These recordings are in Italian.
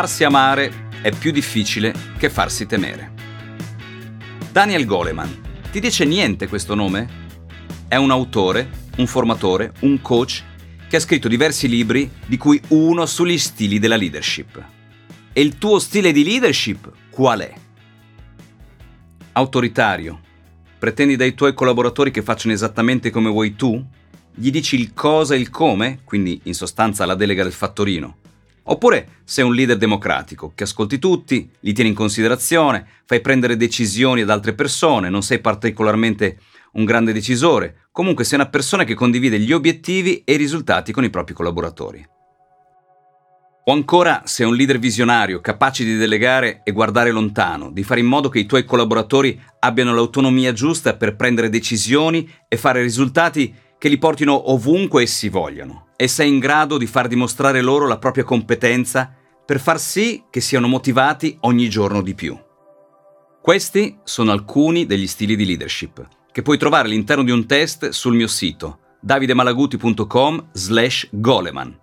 Farsi amare è più difficile che farsi temere. Daniel Goleman. Ti dice niente questo nome? È un autore, un formatore, un coach che ha scritto diversi libri, di cui uno sugli stili della leadership. E il tuo stile di leadership qual è? Autoritario. Pretendi dai tuoi collaboratori che facciano esattamente come vuoi tu? Gli dici il cosa e il come, quindi in sostanza la delega del fattorino. Oppure sei un leader democratico, che ascolti tutti, li tieni in considerazione, fai prendere decisioni ad altre persone, non sei particolarmente un grande decisore, comunque sei una persona che condivide gli obiettivi e i risultati con i propri collaboratori. O ancora sei un leader visionario, capace di delegare e guardare lontano, di fare in modo che i tuoi collaboratori abbiano l'autonomia giusta per prendere decisioni e fare risultati che li portino ovunque essi vogliano e sei in grado di far dimostrare loro la propria competenza per far sì che siano motivati ogni giorno di più. Questi sono alcuni degli stili di leadership che puoi trovare all'interno di un test sul mio sito davidemalaguti.com slash goleman.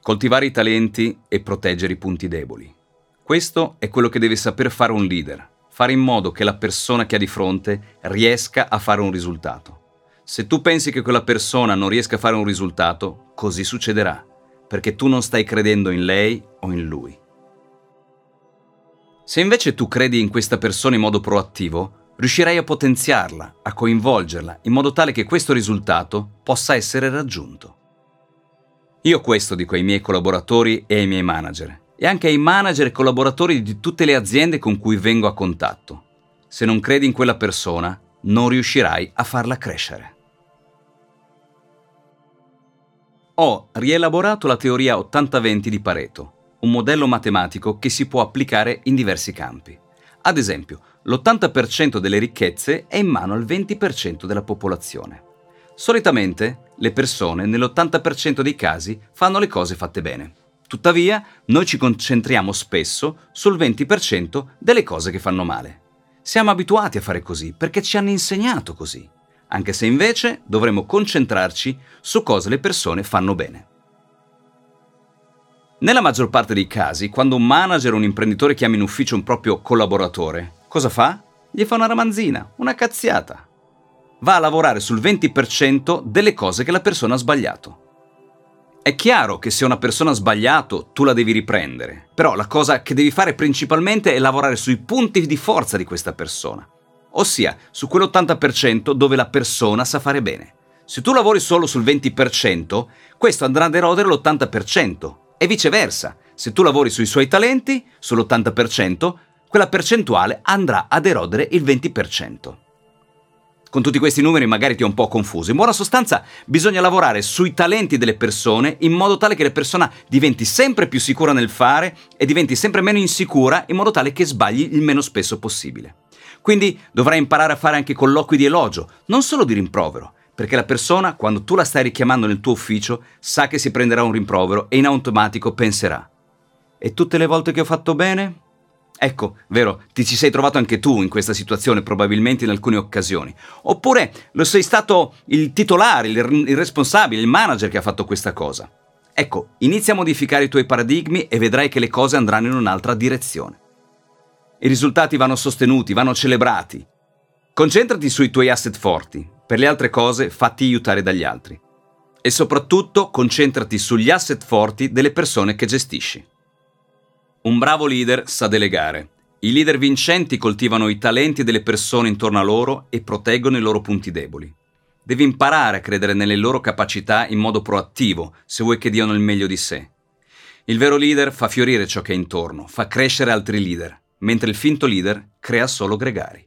Coltivare i talenti e proteggere i punti deboli. Questo è quello che deve saper fare un leader, fare in modo che la persona che ha di fronte riesca a fare un risultato. Se tu pensi che quella persona non riesca a fare un risultato, così succederà, perché tu non stai credendo in lei o in lui. Se invece tu credi in questa persona in modo proattivo, riuscirai a potenziarla, a coinvolgerla, in modo tale che questo risultato possa essere raggiunto. Io questo dico ai miei collaboratori e ai miei manager, e anche ai manager e collaboratori di tutte le aziende con cui vengo a contatto. Se non credi in quella persona, non riuscirai a farla crescere ho rielaborato la teoria 80-20 di Pareto, un modello matematico che si può applicare in diversi campi. Ad esempio, l'80% delle ricchezze è in mano al 20% della popolazione. Solitamente le persone nell'80% dei casi fanno le cose fatte bene. Tuttavia, noi ci concentriamo spesso sul 20% delle cose che fanno male. Siamo abituati a fare così perché ci hanno insegnato così anche se invece dovremmo concentrarci su cosa le persone fanno bene. Nella maggior parte dei casi, quando un manager o un imprenditore chiama in ufficio un proprio collaboratore, cosa fa? Gli fa una ramanzina, una cazziata. Va a lavorare sul 20% delle cose che la persona ha sbagliato. È chiaro che se una persona ha sbagliato, tu la devi riprendere, però la cosa che devi fare principalmente è lavorare sui punti di forza di questa persona ossia su quell'80% dove la persona sa fare bene. Se tu lavori solo sul 20%, questo andrà ad erodere l'80% e viceversa. Se tu lavori sui suoi talenti, sull'80%, quella percentuale andrà ad erodere il 20%. Con tutti questi numeri magari ti ho un po' confuso. In buona sostanza bisogna lavorare sui talenti delle persone in modo tale che la persona diventi sempre più sicura nel fare e diventi sempre meno insicura in modo tale che sbagli il meno spesso possibile. Quindi dovrai imparare a fare anche colloqui di elogio, non solo di rimprovero, perché la persona, quando tu la stai richiamando nel tuo ufficio, sa che si prenderà un rimprovero e in automatico penserà. E tutte le volte che ho fatto bene? Ecco, vero, ti ci sei trovato anche tu in questa situazione, probabilmente in alcune occasioni. Oppure lo sei stato il titolare, il, il responsabile, il manager che ha fatto questa cosa. Ecco, inizia a modificare i tuoi paradigmi e vedrai che le cose andranno in un'altra direzione. I risultati vanno sostenuti, vanno celebrati. Concentrati sui tuoi asset forti, per le altre cose fatti aiutare dagli altri. E soprattutto concentrati sugli asset forti delle persone che gestisci. Un bravo leader sa delegare. I leader vincenti coltivano i talenti delle persone intorno a loro e proteggono i loro punti deboli. Devi imparare a credere nelle loro capacità in modo proattivo se vuoi che diano il meglio di sé. Il vero leader fa fiorire ciò che è intorno, fa crescere altri leader mentre il finto leader crea solo gregari.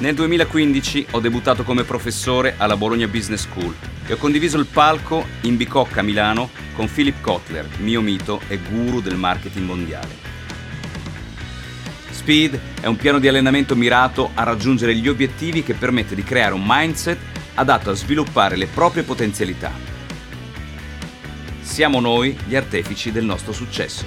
Nel 2015 ho debuttato come professore alla Bologna Business School e ho condiviso il palco in Bicocca, Milano, con Philip Kotler, mio mito e guru del marketing mondiale. Speed è un piano di allenamento mirato a raggiungere gli obiettivi che permette di creare un mindset adatto a sviluppare le proprie potenzialità. Siamo noi gli artefici del nostro successo.